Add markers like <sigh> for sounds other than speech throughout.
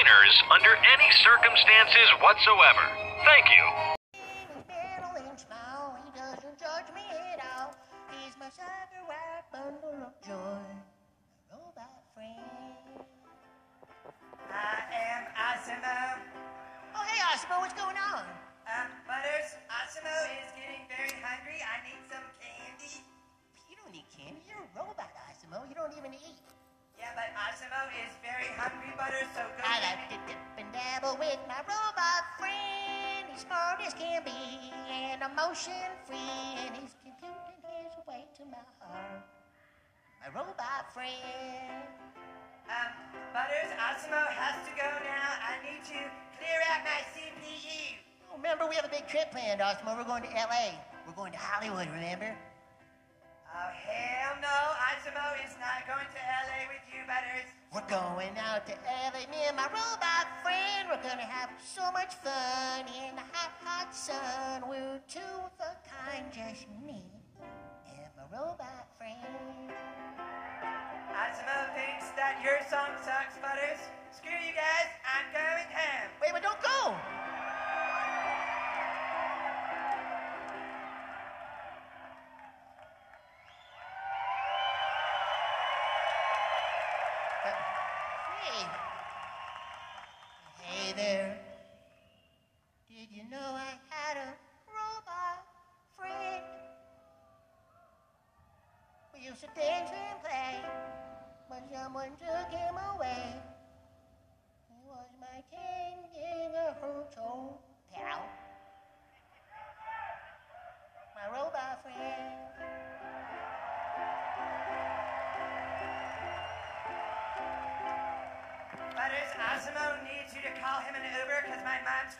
minors under any circumstances whatsoever. Thank you.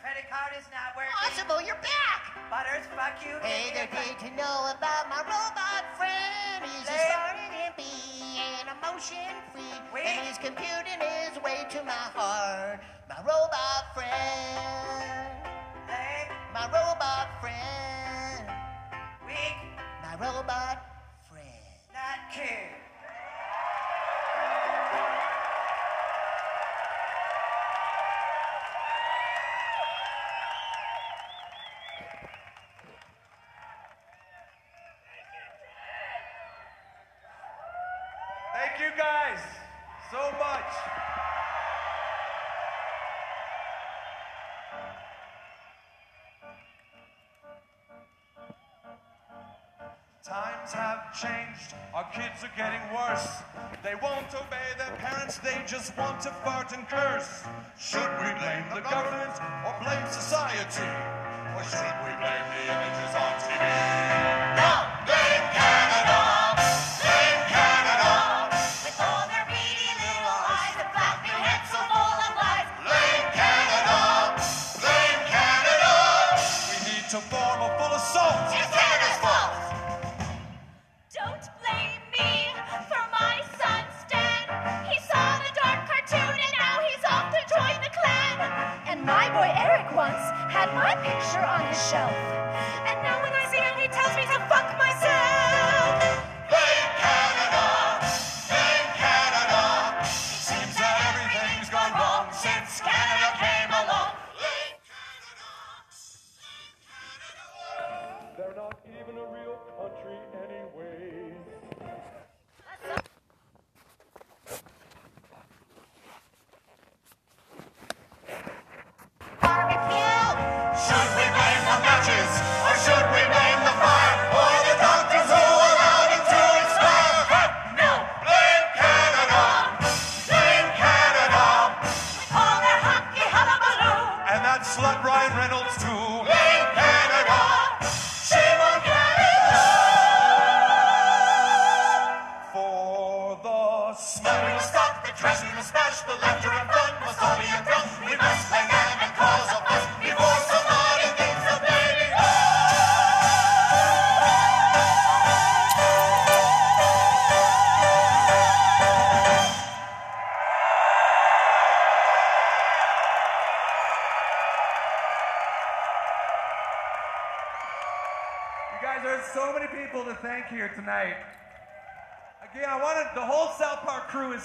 credit card is not working. Possible, you're back. Butters, fuck you. Hey, they're good to know about my robot friend. He's a smart and hippie and emotion free. Wait. And he's computing his way to my heart. My robot friend. My robot friend. Weak. My robot friend. Not care. changed. Our kids are getting worse. They won't obey their parents, they just want to fart and curse. Should we blame the government or blame society? Or should we blame the images on TV? Not blame Canada!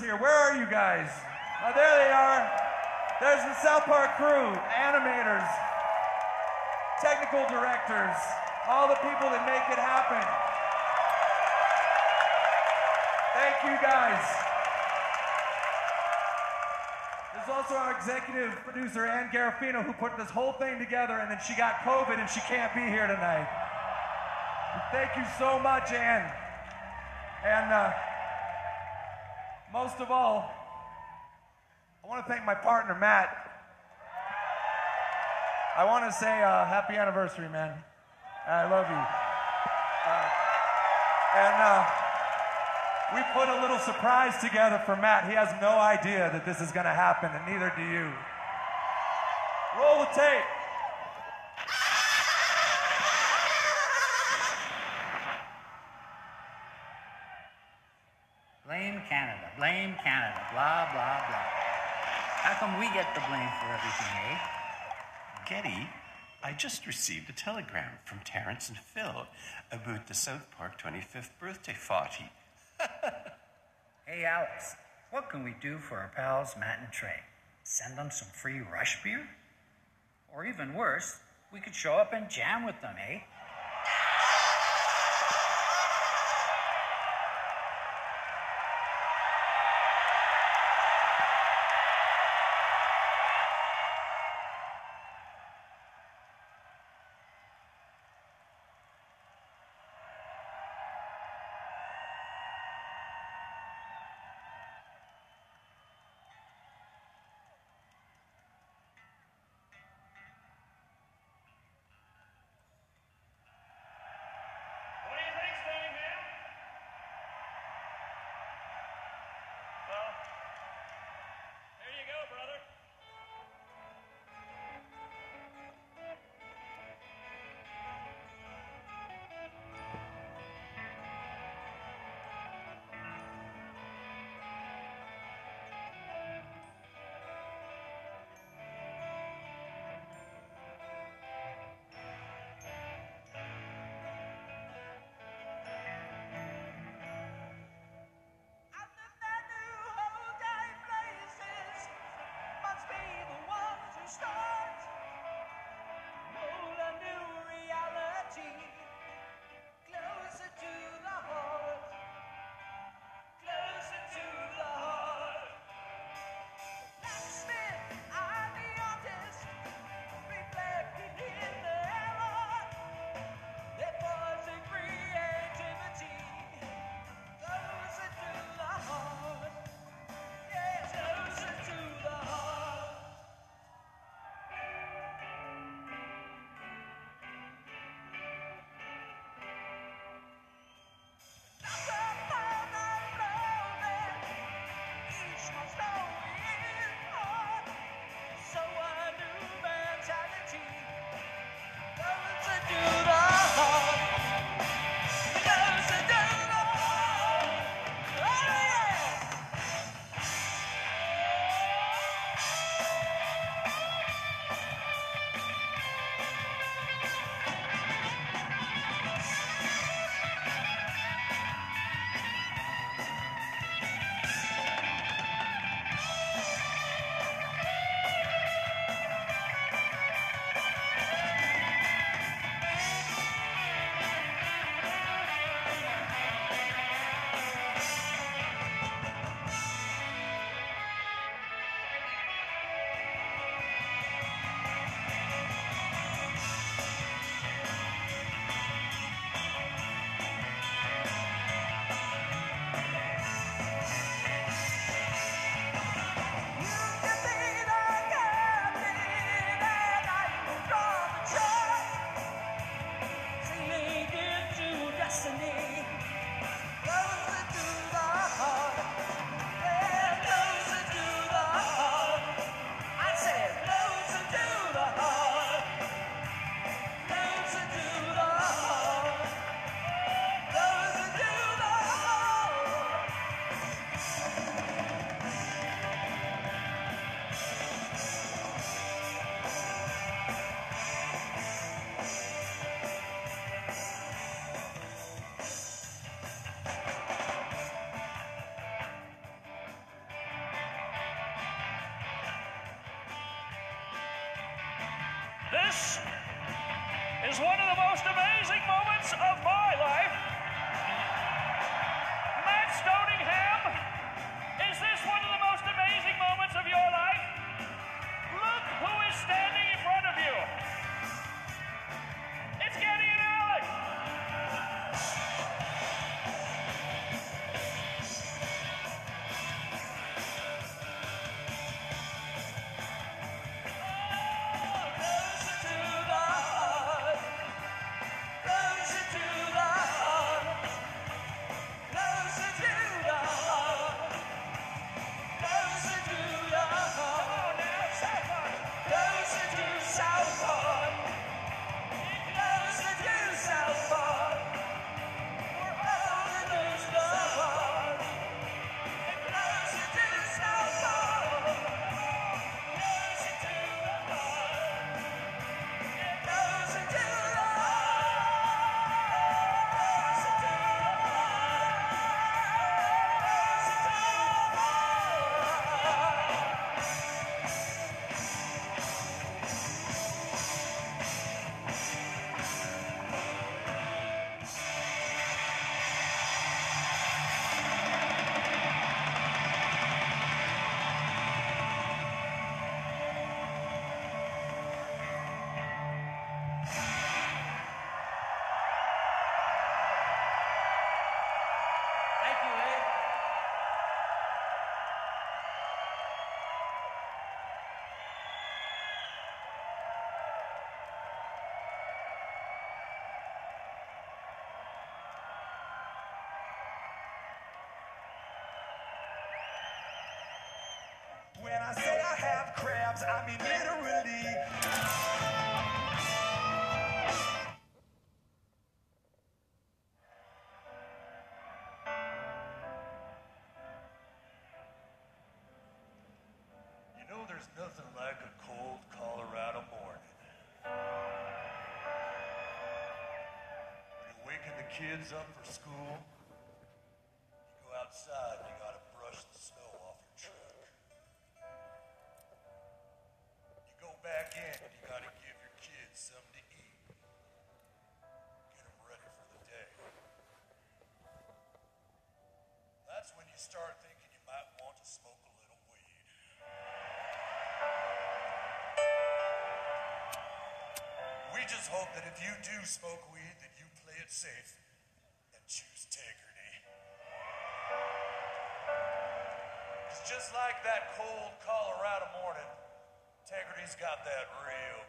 Here. Where are you guys? Oh, there they are. There's the South Park crew, animators, technical directors, all the people that make it happen. Thank you guys. There's also our executive producer, Anne Garefino, who put this whole thing together, and then she got COVID and she can't be here tonight. Thank you so much, Anne. And uh, most of all, I want to thank my partner, Matt. I want to say uh, happy anniversary, man. I love you. Uh, and uh, we put a little surprise together for Matt. He has no idea that this is going to happen, and neither do you. Roll the tape. Blame Canada, blame Canada, blah, blah, blah. How come we get the blame for everything, eh? Getty, I just received a telegram from Terrance and Phil about the South Park 25th birthday party. <laughs> Hey, Alex, what can we do for our pals Matt and Trey? Send them some free rush beer? Or even worse, we could show up and jam with them, eh? This is one of the most kids up for school. You go outside, you gotta brush the snow off your truck. You go back in, you gotta give your kids something to eat. Get them ready for the day. That's when you start thinking you might want to smoke a little weed. We just hope that if you do smoke weed, that you play it safe. Just like that cold Colorado morning, Tegridy's got that real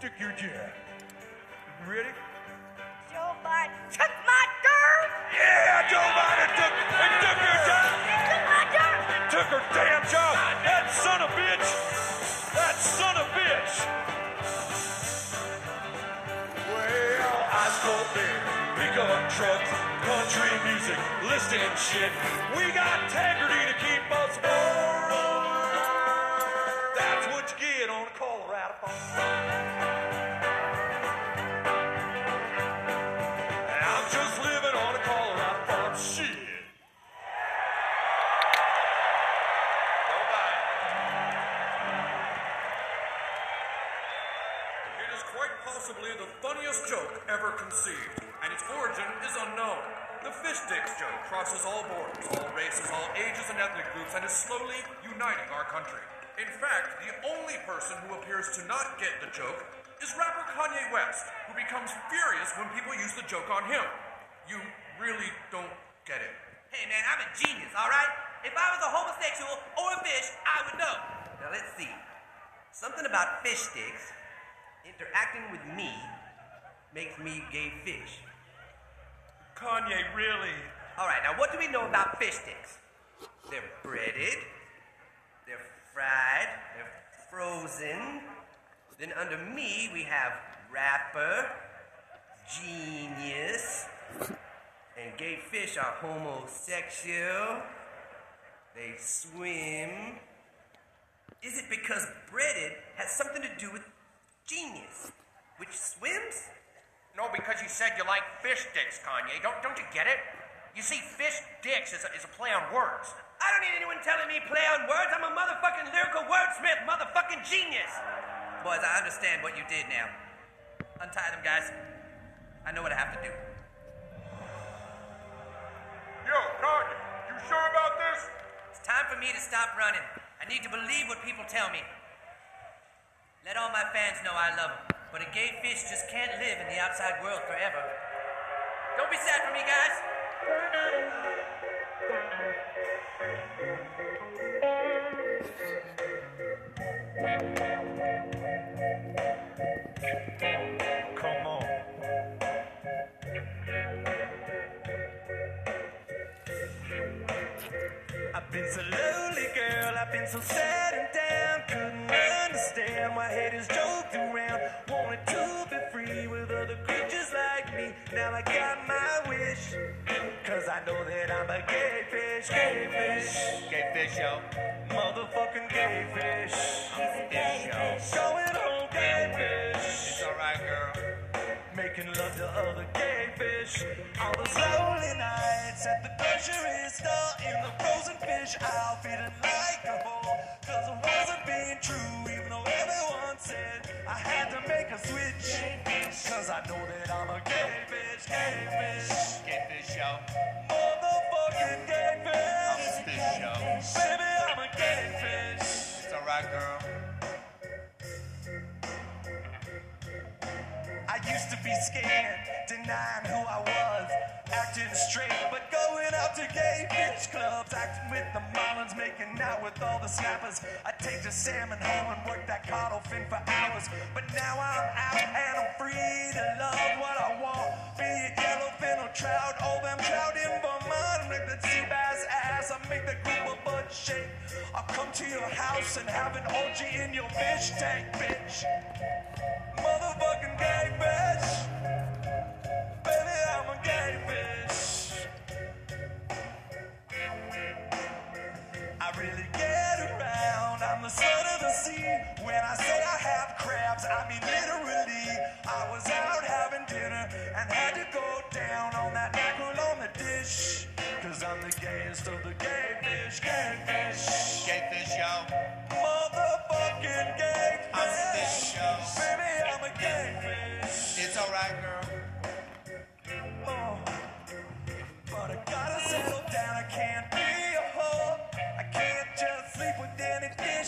Took your job. You ready? Joe Biden took my girl. Yeah, Joe Biden took, he took your job. Took my girl. Took her damn job. That son of a bitch. That son of a bitch. Well, I scored there. Pickup trucks, country music, listing shit. We got Tegridy to keep us crosses all borders, all races, all ages, and ethnic groups, and is slowly uniting our country. In fact, the only person who appears to not get the joke is rapper Kanye West, who becomes furious when people use the joke on him. You really don't get it. Hey man, I'm a genius, alright? If I was a homosexual or a fish, I would know. Now let's see. Something about fish sticks interacting with me makes me gay fish. Kanye, really? Alright, now what do we know about fish sticks? They're breaded, they're fried, they're frozen. Then under me we have rapper, genius, and gay fish are homosexual. They swim. Is it because breaded has something to do with genius, which swims? No, because you said you like fish sticks, Kanye. Don't don't you get it? You see, fish dicks is a, is a play on words. I don't need anyone telling me play on words. I'm a motherfucking lyrical wordsmith, motherfucking genius. Boys, I understand what you did now. Untie them, guys. I know what I have to do. Yo, Kanye, you sure about this? It's time for me to stop running. I need to believe what people tell me. Let all my fans know I love them. But a gay fish just can't live in the outside world forever. Don't be sad for me, guys. Come on. I've been so lonely, girl. I've been so sad and down. Couldn't understand why haters joked around. Wanted to be free with other creatures like me. Now I got my wish. Cause I know that I'm a gay fish, gay fish. Gay fish, yo. Motherfucking gay fish. Gay fish, yo. Going home, gay fish. It's alright, girl. Making love to other gay fish. All those lonely nights at the grocery store in the frozen fish aisle, feeling like I be scared, denying who I was, acting straight, but going out to gay fish clubs, acting with the marlins, making out with all the snappers. I take the salmon home and work that caudal fin for hours. But now I'm out and I'm free to love what I want. Be it yellowfin or trout, all them trout in Vermont. Make that sea bass ass, I make that grouper butt shake. I'll come to your house and have an orgy in your fish tank, bitch. Motherfucking gay the son of the sea. When I say I have crabs, I mean literally. I was out having dinner and had to go down on that mackerel on the dish. Cause I'm the gayest of the gay fish, gay fish. Gay fish, yo. Motherfucking gay fish. I'm a fish, yo. Baby, I'm a gay fish. It's alright, girl. Oh. But I gotta settle down, I can't be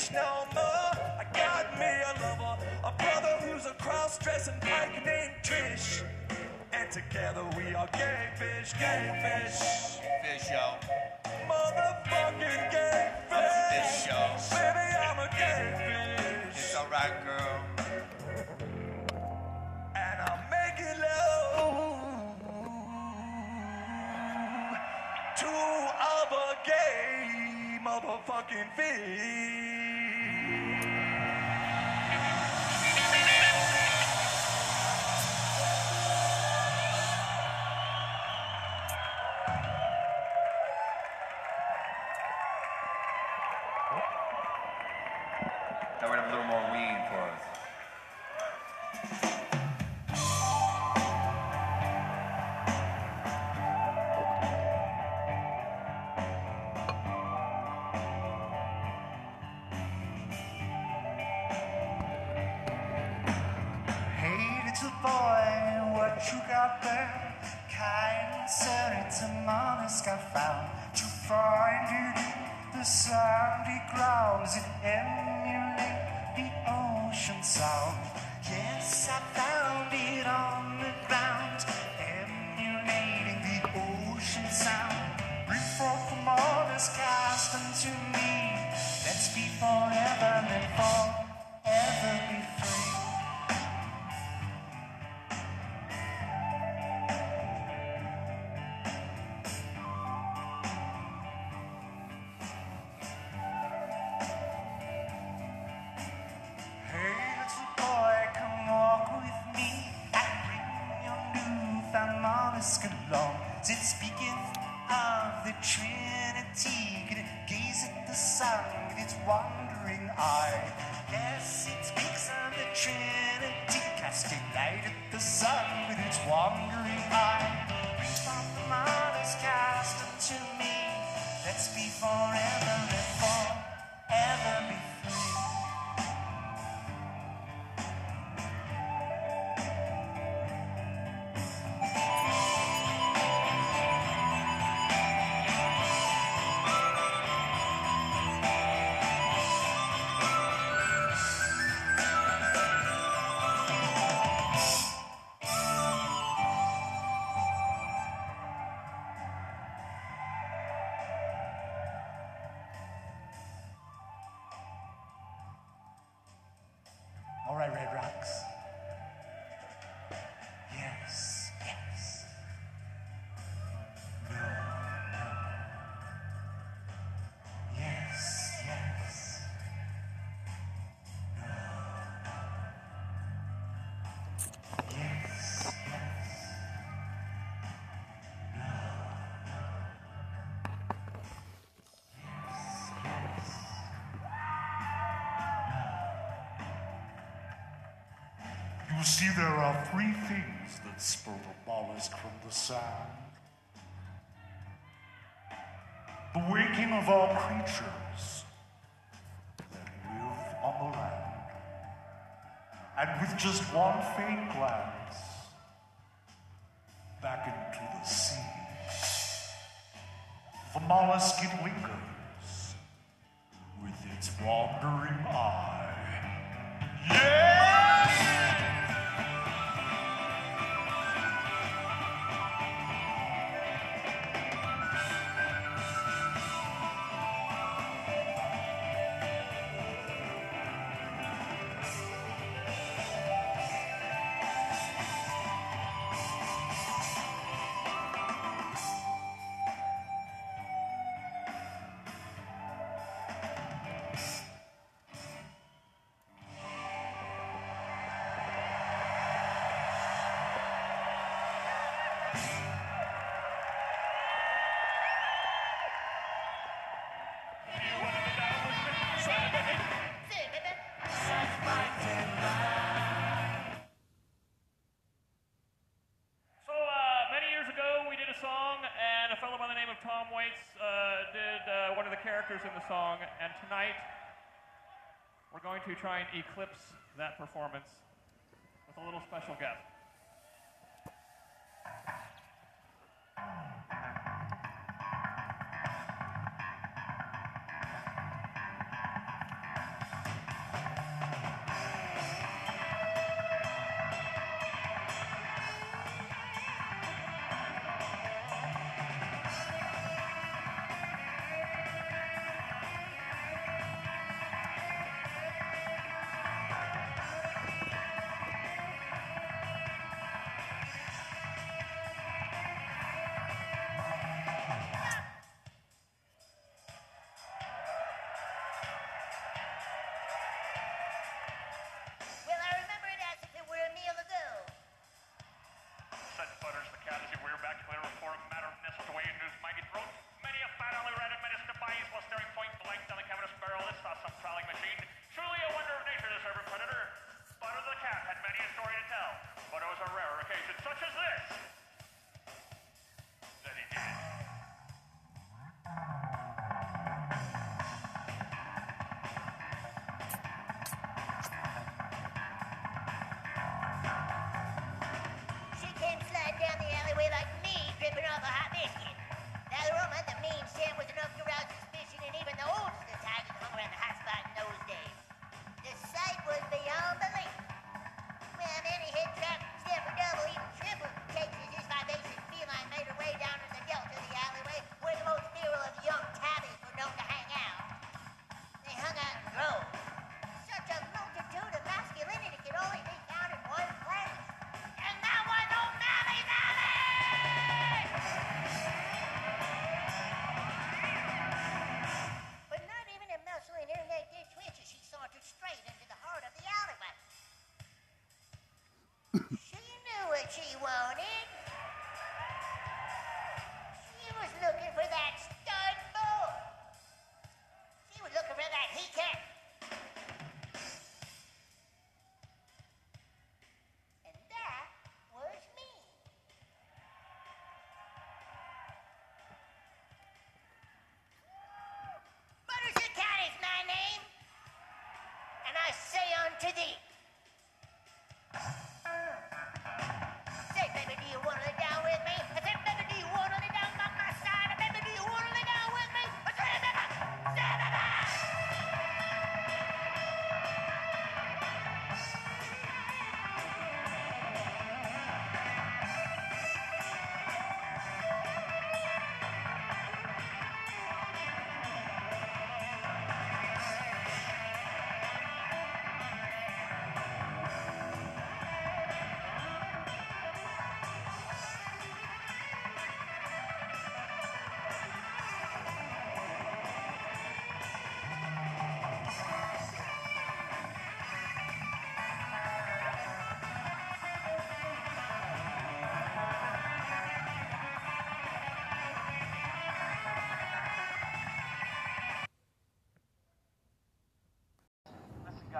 fish no more. I got me a lover, a brother who's a cross-dressing pike named Trish. And together we are gay fish, gay fish. Fish, yo. Motherfucking gay fish. fish, yo. Baby, I'm a gay fish. It's alright, girl. And I'm making love to other gay motherfucking fish. That would have a little more You see, there are three things that spur the mollusk from the sand. The waking of all creatures that live on the land. And with just one faint glance characters in the song, and tonight we're going to try and eclipse that performance with a little special guest. the mean Sam was enough. to thee.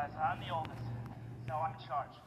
Guys, I'm the oldest, so I'm in charge.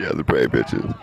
Yeah, the brave bitches.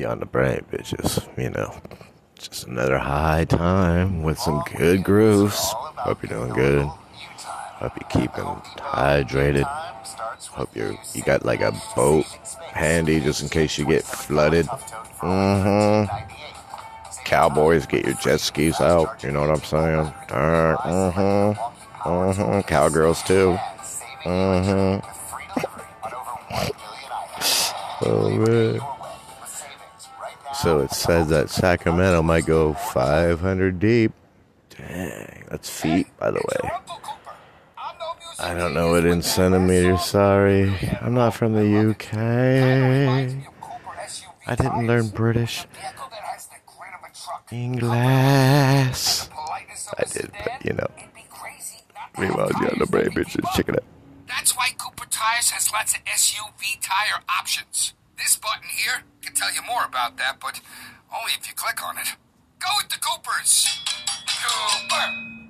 you on the brain, bitches. You know, just another high time with some good grooves. Hope you're doing good. Hope you're keeping hydrated. Hope you you got like a boat handy just in case you get flooded. Mm-hmm. Cowboys, get your jet skis out. You know what I'm saying? Mm-hmm. Mm-hmm. Cowgirls too. Mm-hmm. <laughs> oh man. So it said that Sacramento might go 500 deep. Dang, that's feet, by the way. I don't know it in centimeters, sorry. I'm not from the UK. I didn't learn British. English. I did, but you know. Meanwhile, you the brave bitches. Check it out. That's why Cooper Tires has lots of SUV tire options. This button here can tell you more about that, but only if you click on it. Go with the Coopers! Cooper!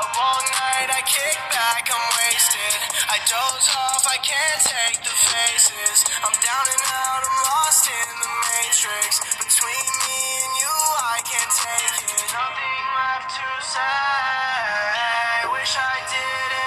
A long night, I kick back, I'm wasted. I doze off, I can't take the faces. I'm down and out, I'm lost in the matrix. Between me and you, I can't take it. Nothing left to say. Wish I didn't.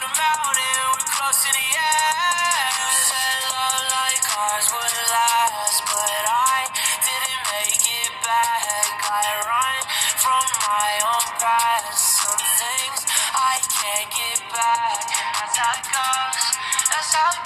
the mountain, we're close to the edge. You Said love like ours would last, but I didn't make it back. I run from my own past. Some things I can't get back, and that's how it goes. That's how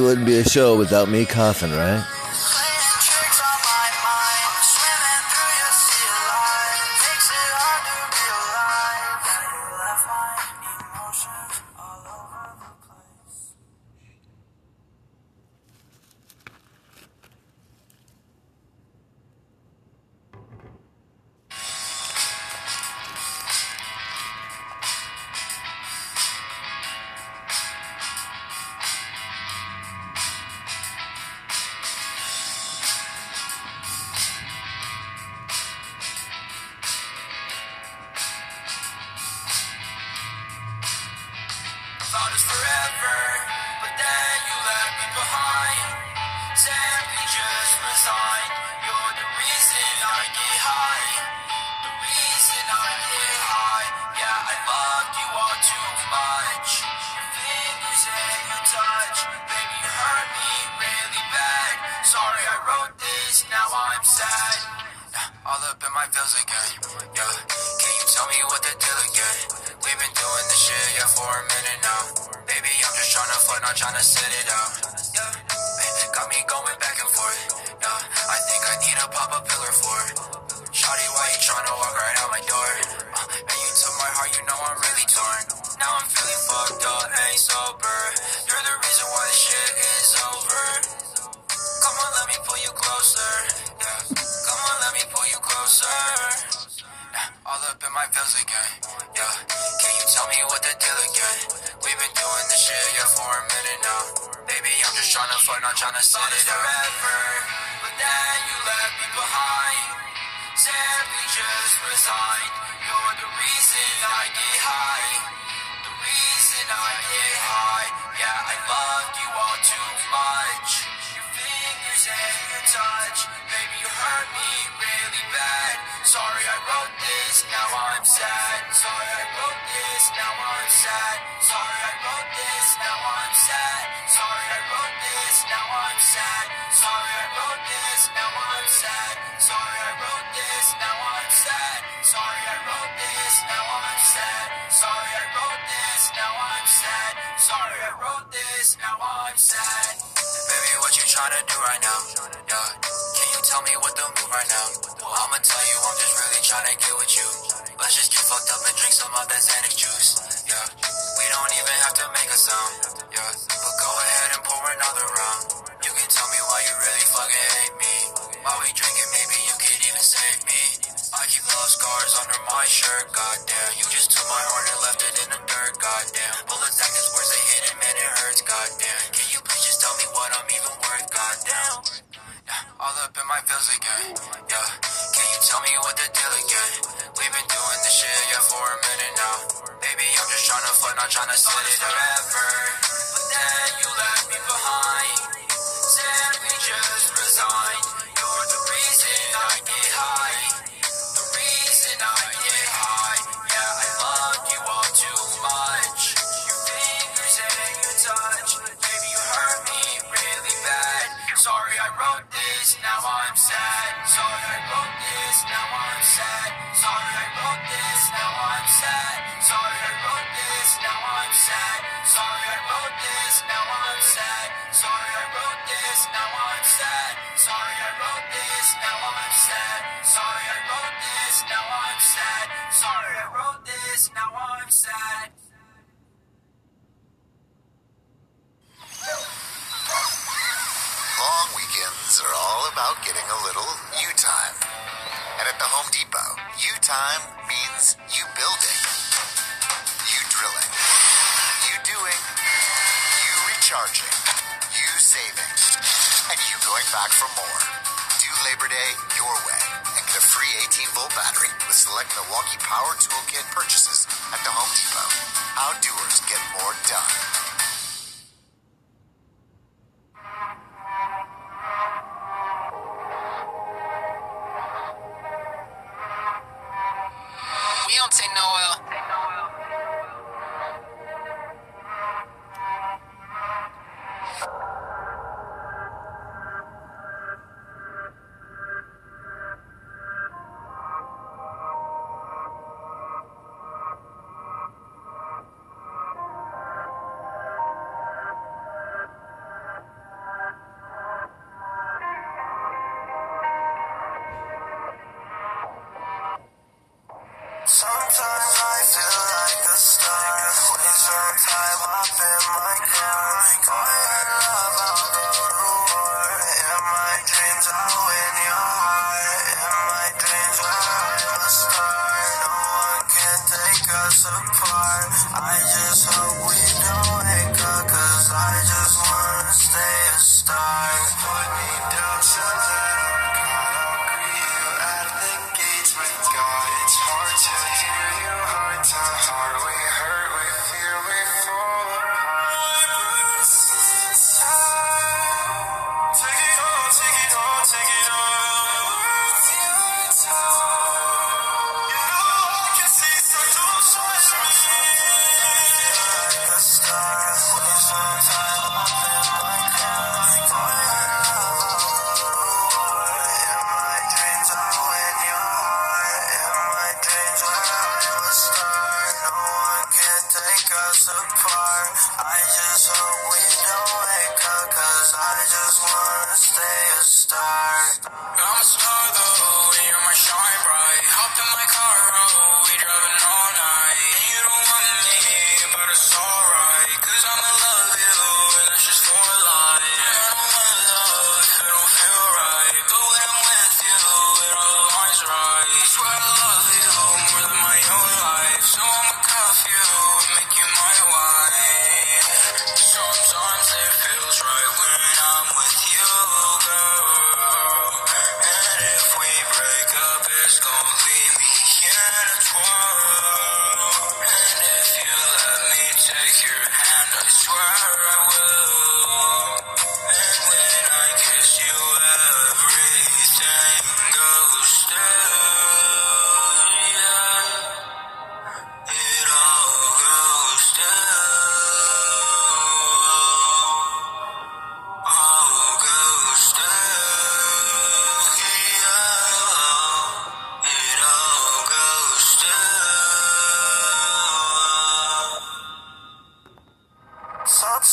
It wouldn't be a show without me coughing, right? I keep love scars under my shirt, goddamn. You just took my heart and left it in the dirt, goddamn. Bullets act as words they hit and man, it hurts, goddamn. Can you please just tell me what I'm even worth, goddamn? Yeah, all up in my feels again, yeah. Can you tell me what the deal again? We've been doing this shit, yeah, for a minute now. Baby, I'm just trying to fuck, not trying to sit it forever. But then you left me behind. Home Depot, you time means you building, you drilling, you doing, you recharging, you saving, and you going back for more. Do Labor Day your way and get a free 18 volt battery with select Milwaukee Power Toolkit purchases at the Home Depot. How doers get more done.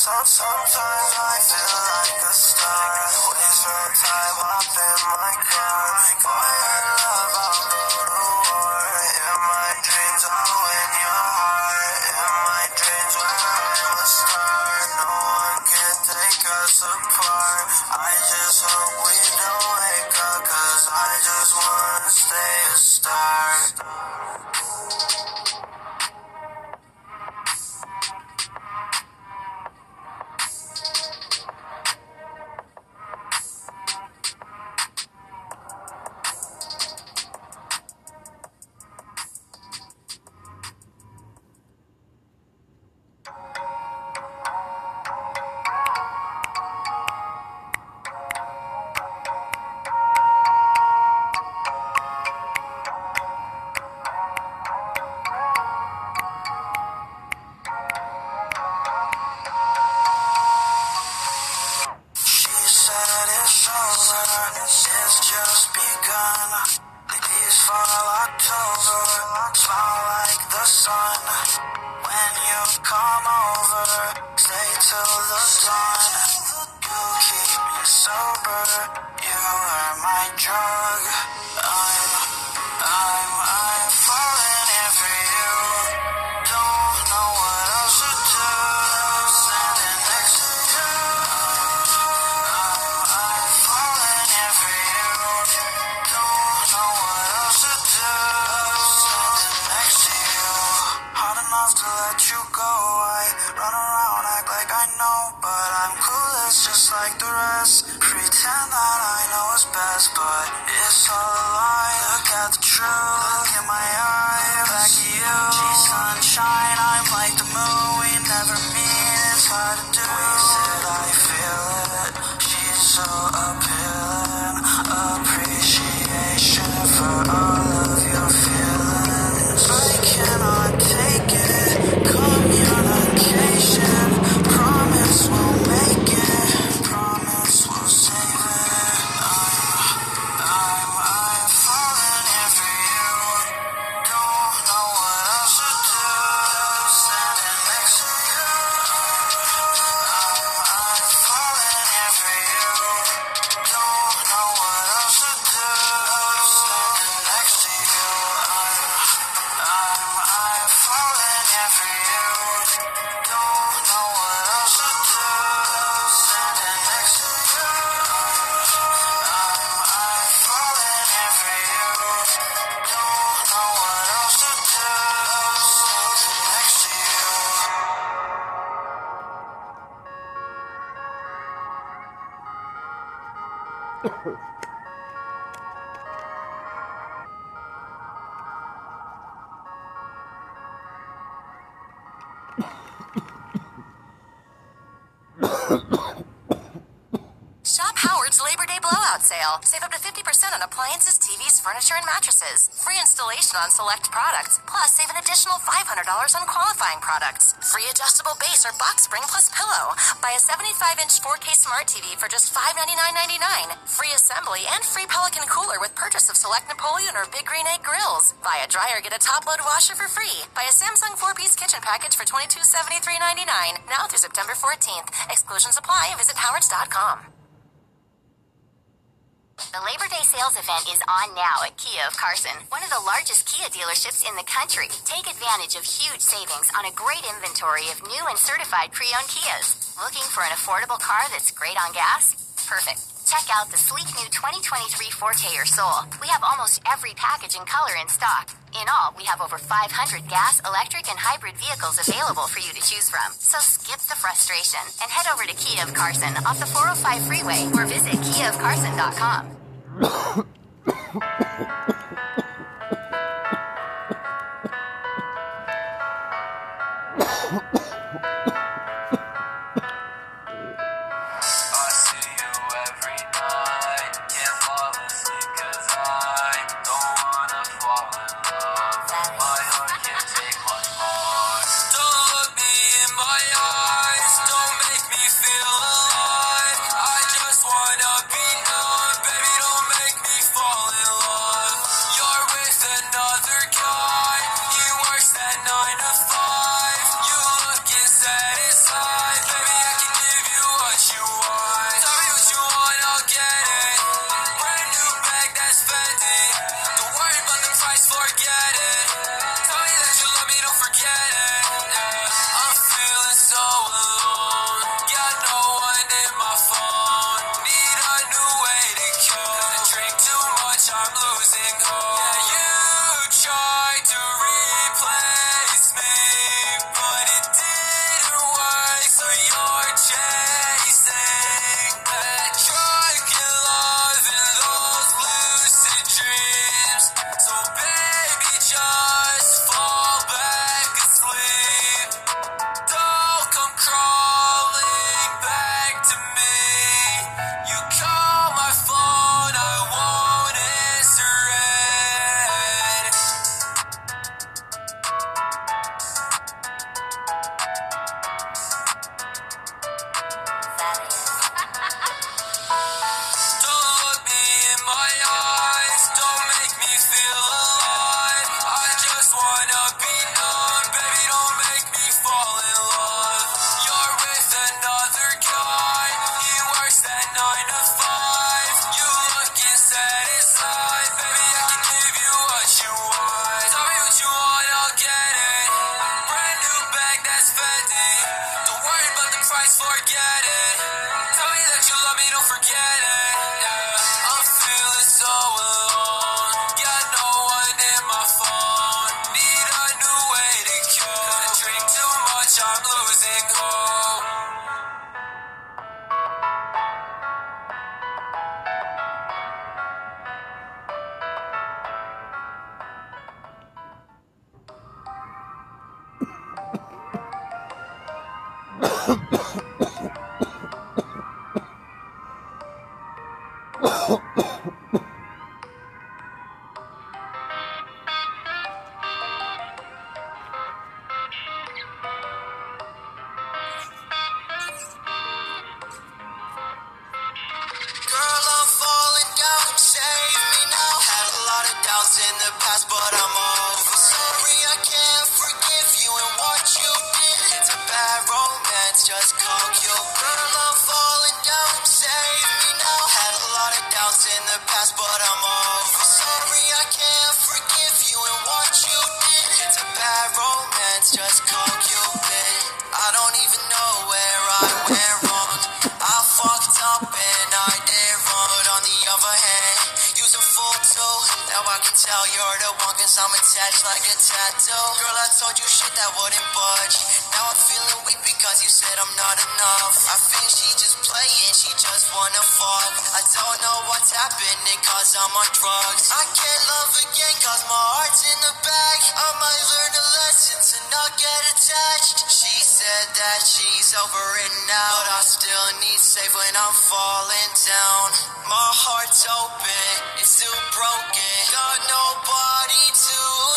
Sometimes I feel like a star. Waste your time up in my car. For your love, I'll go to war. In my dreams, I'll win your heart. In my dreams, where I'm a star. No one can take us apart. I just hope we don't wake up, cause I just wanna stay a star. just be Shop Labor Day blowout sale. Save up to 50% on appliances, TVs, furniture, and mattresses. Free installation on select products. Plus, save an additional $500 on qualifying products. Free adjustable base or box spring plus pillow. Buy a 75-inch 4K smart TV for just $599.99. Free assembly and free Pelican cooler with purchase of select Napoleon or Big Green Egg grills. Buy a dryer, get a top-load washer for free. Buy a Samsung 4-piece kitchen package for $2273.99. Now through September 14th. Exclusions apply. Visit howards.com. The Labor Day sales event is on now at Kia of Carson, one of the largest Kia dealerships in the country. Take advantage of huge savings on a great inventory of new and certified pre-owned Kias. Looking for an affordable car that's great on gas? Perfect. Check out the sleek new 2023 Forte or Soul. We have almost every package and color in stock. In all, we have over 500 gas, electric, and hybrid vehicles available for you to choose from. So skip the frustration and head over to Kia of Carson off the 405 freeway or visit kiaofcarson.com. <coughs> <coughs> <coughs> tattoo. Girl, I told you shit that wouldn't budge. Now I'm feeling weak because you said I'm not enough. I think she just playing, she just wanna fuck. I don't know what's happening cause I'm on drugs. I can't love again cause my heart's in the bag. I might learn a lesson to not get attached. She said that she's over it now, but I still need safe when I'm falling down. My heart's open, it's still broken. Got nobody to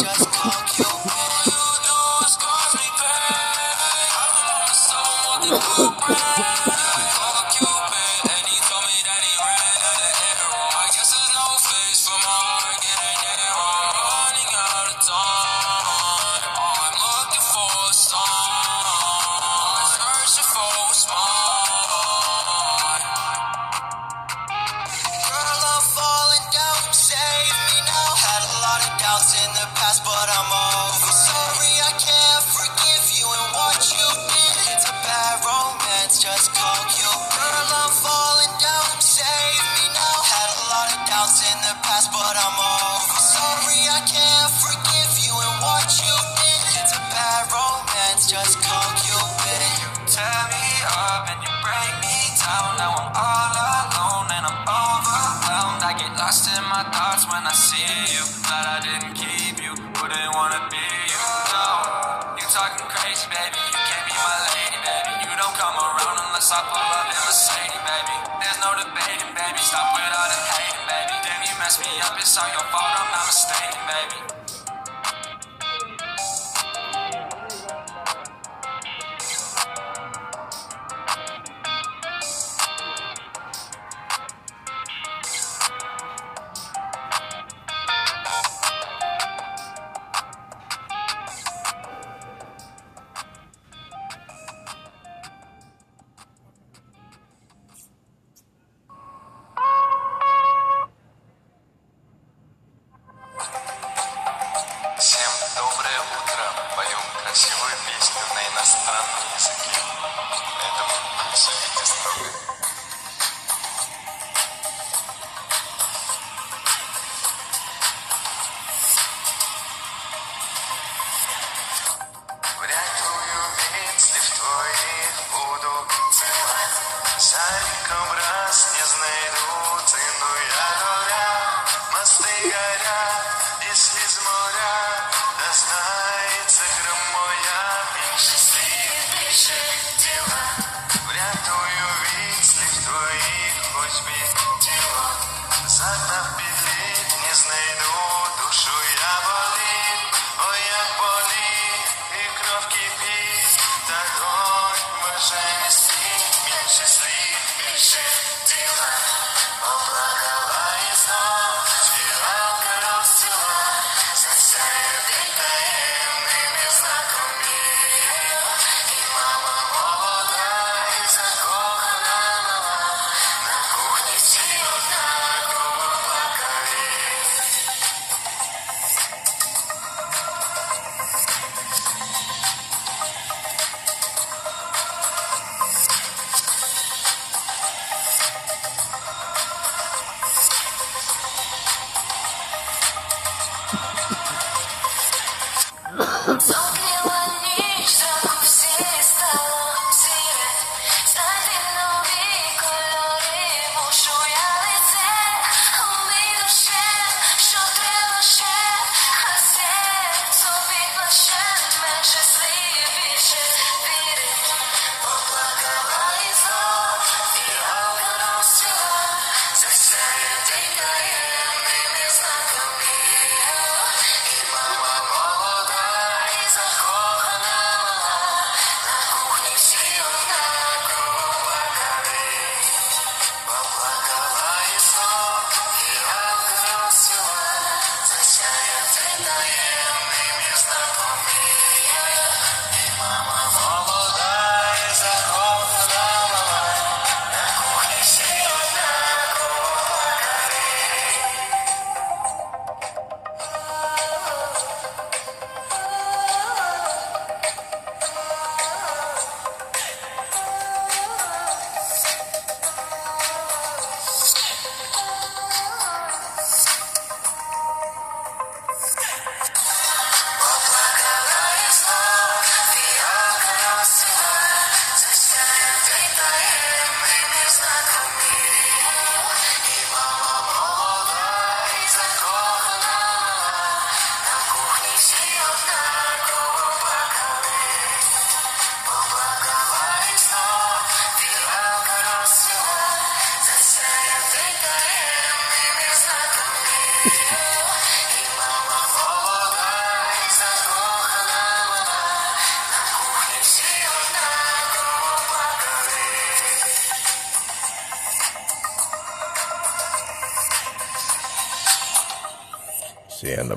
Just past, but I'm over. Sorry, I can't forgive you and what you did. It's a bad romance, just.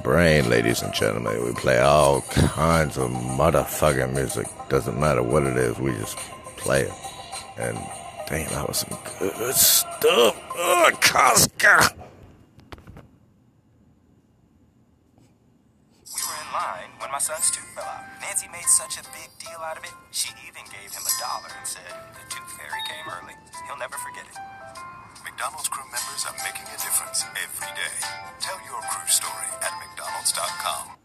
Brain, ladies and gentlemen, we play all kinds of motherfucking music. Doesn't matter what it is, we just play it. And damn, that was some good stuff. Oh, Casca. We were in line when my son's tooth fell out. Nancy made such a big deal out of it, she even gave him a dollar and said, The tooth fairy came early. He'll never forget it. McDonald's crew members are making a difference every day. Tell your crew story at McDonald's.com.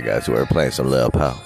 guys, we're playing some Lil Pal.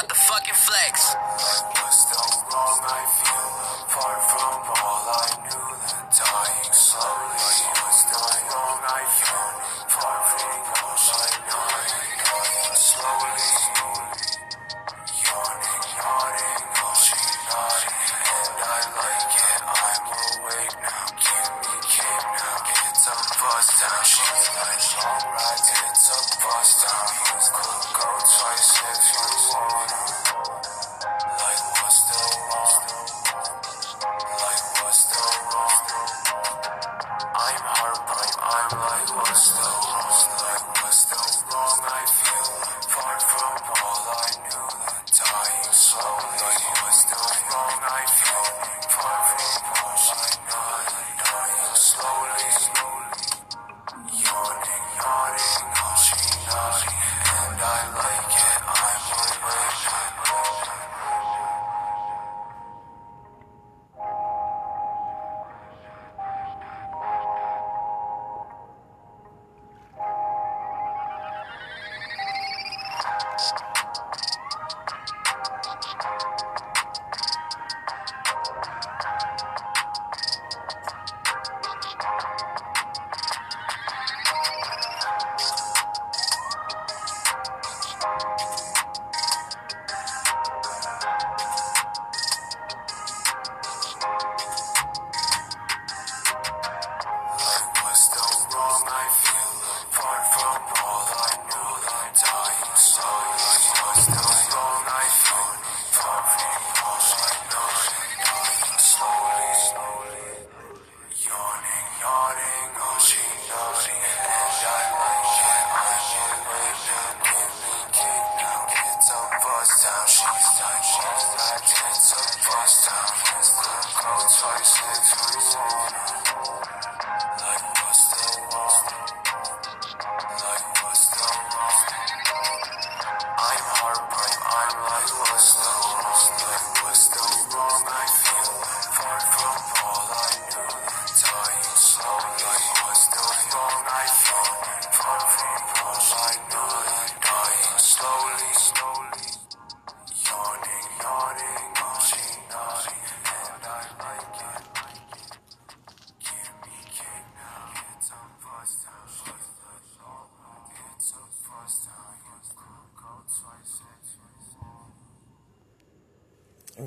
about the fucking flex. Apart from all I knew, that dying slowly.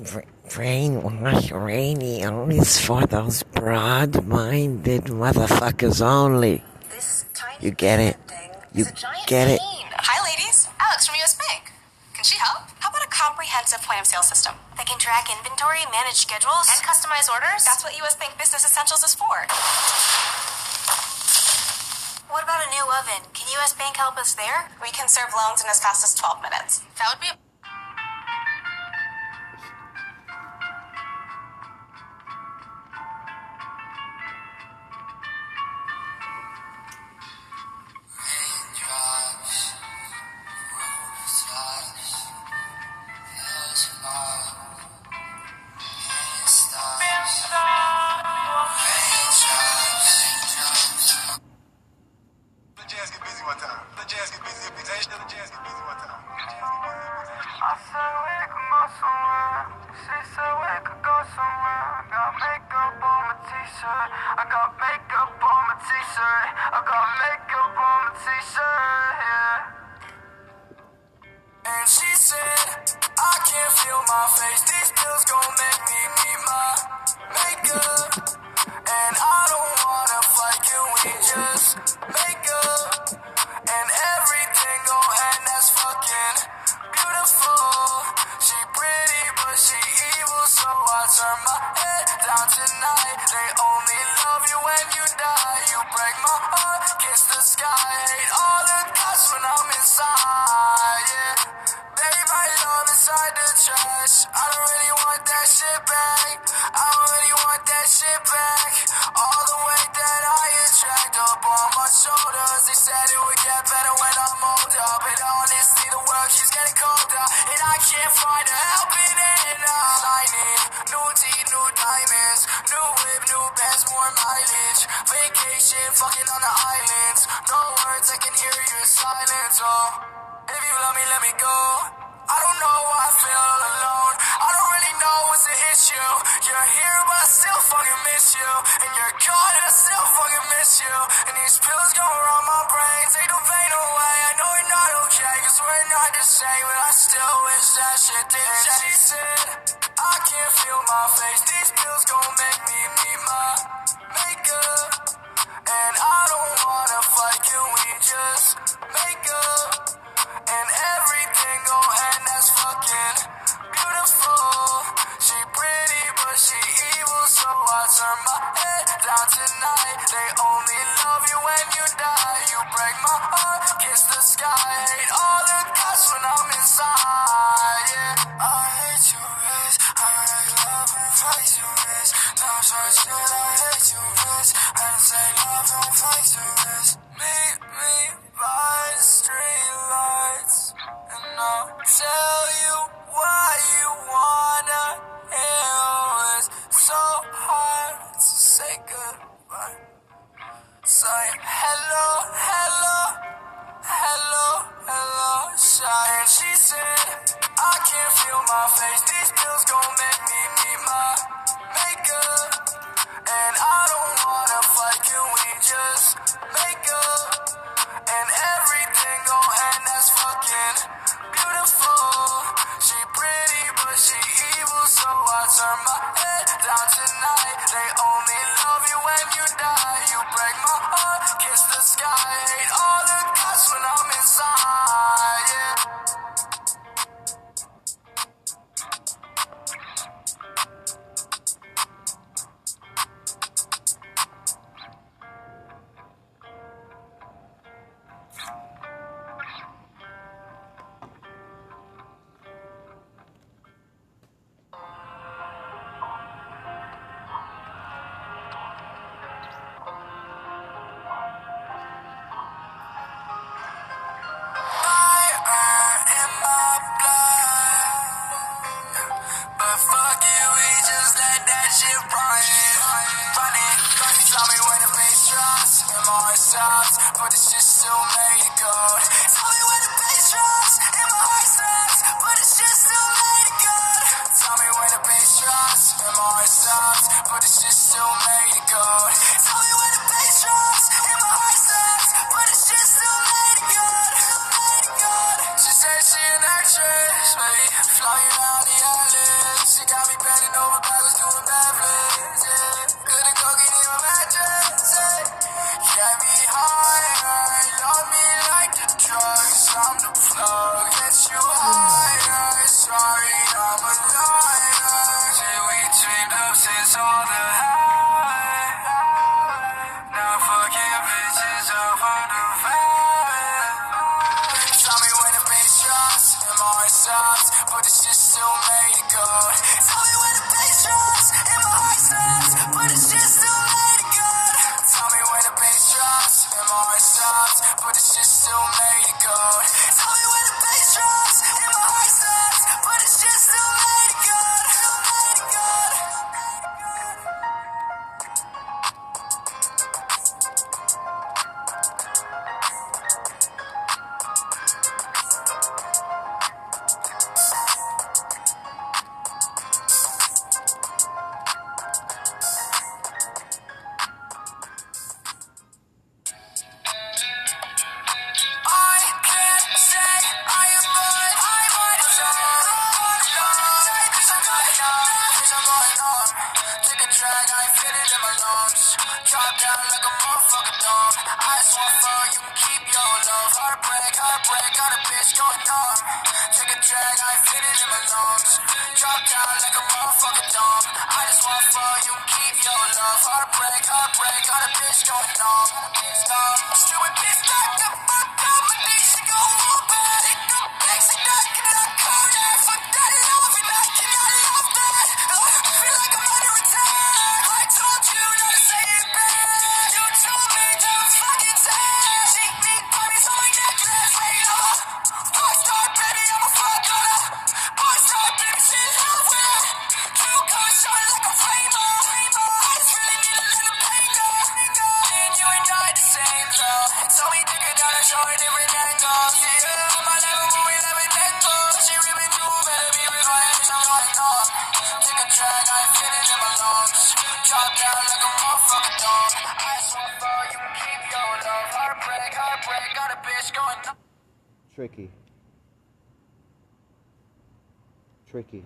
brainwash rainy, only for those broad minded motherfuckers only. you get it? You get it? Pain. Hi, ladies. Alex from US Bank. Can she help? How about a comprehensive point of sale system that can track inventory, manage schedules, and customize orders? That's what US Bank Business Essentials is for. What about a new oven? Can US Bank help us there? We can serve loans in as fast as 12 minutes. That would be head down tonight. They only love you when you die. You break my heart, kiss the sky. hate all the costs when I'm inside. Yeah. I hate your bitch. I hate love and face your bitch. Now try shit, I hate your bitch. And say love, don't face your bitch. Meet me by street lights. And I'll tell you why you wanna. say goodbye. Say hello, hello, hello, hello, shy. And she said, I can't feel my face. These pills gon' make me need my makeup. And I don't wanna fight, can we just make up? And everything gon' end, that's fucking beautiful. She pretty, but she evil so I turn my head down tonight. They only love you when you die. You break my heart, kiss the sky. Tricky. Tricky.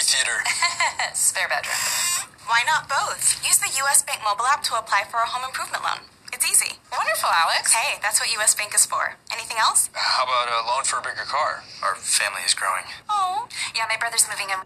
<laughs> spare bedroom. Why not both? Use the US Bank mobile app to apply for a home improvement loan. It's easy. Wonderful, Alex. Hey, that's what US Bank is for. Anything else? How about a loan for a bigger car? Our family is growing. Oh, yeah, my brother's moving in.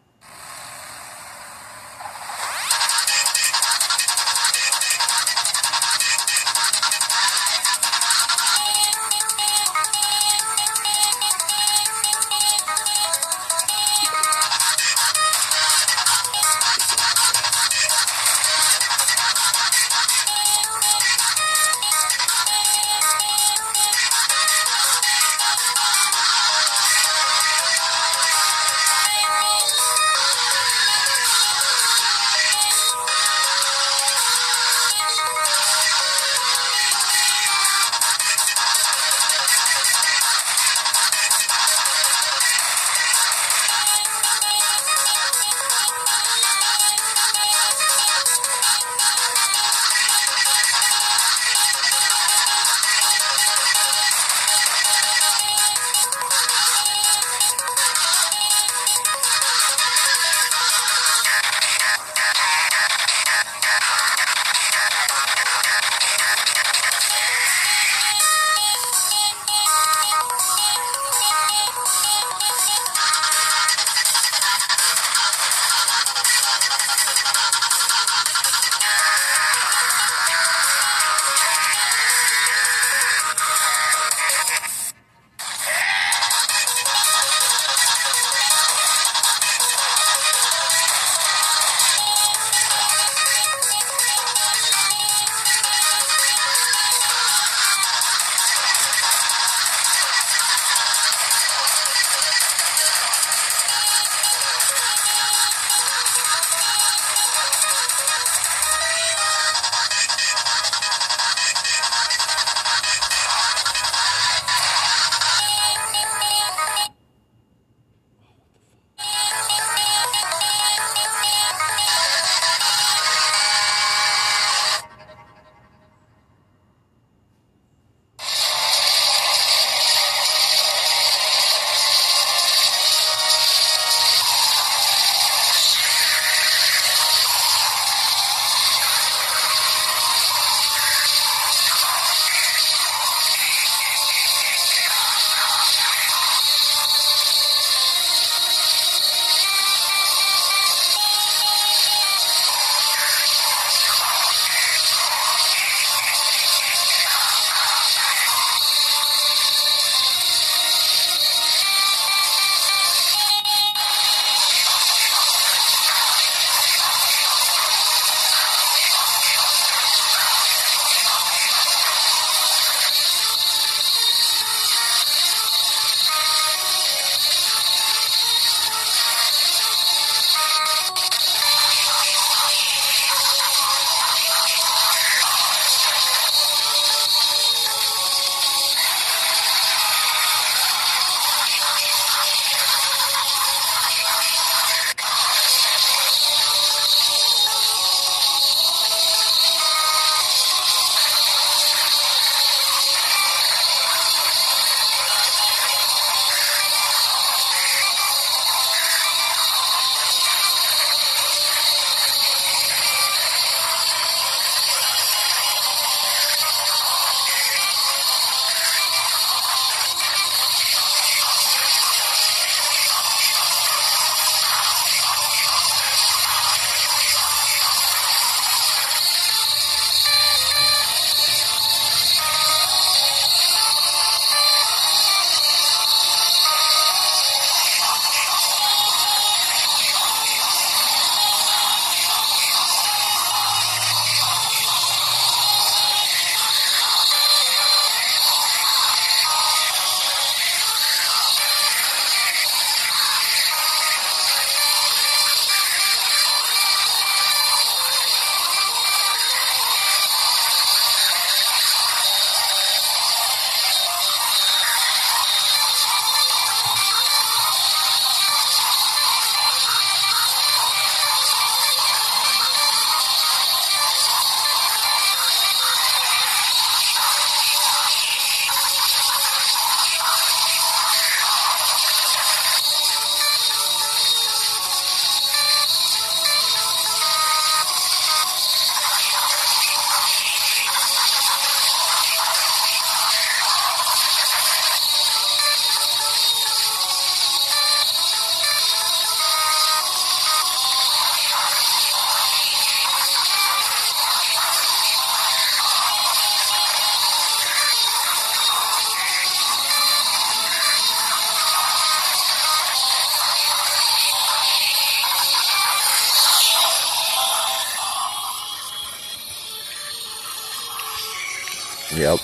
Yep.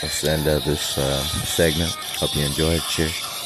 That's the end of this uh, segment. Hope you enjoyed. Cheers.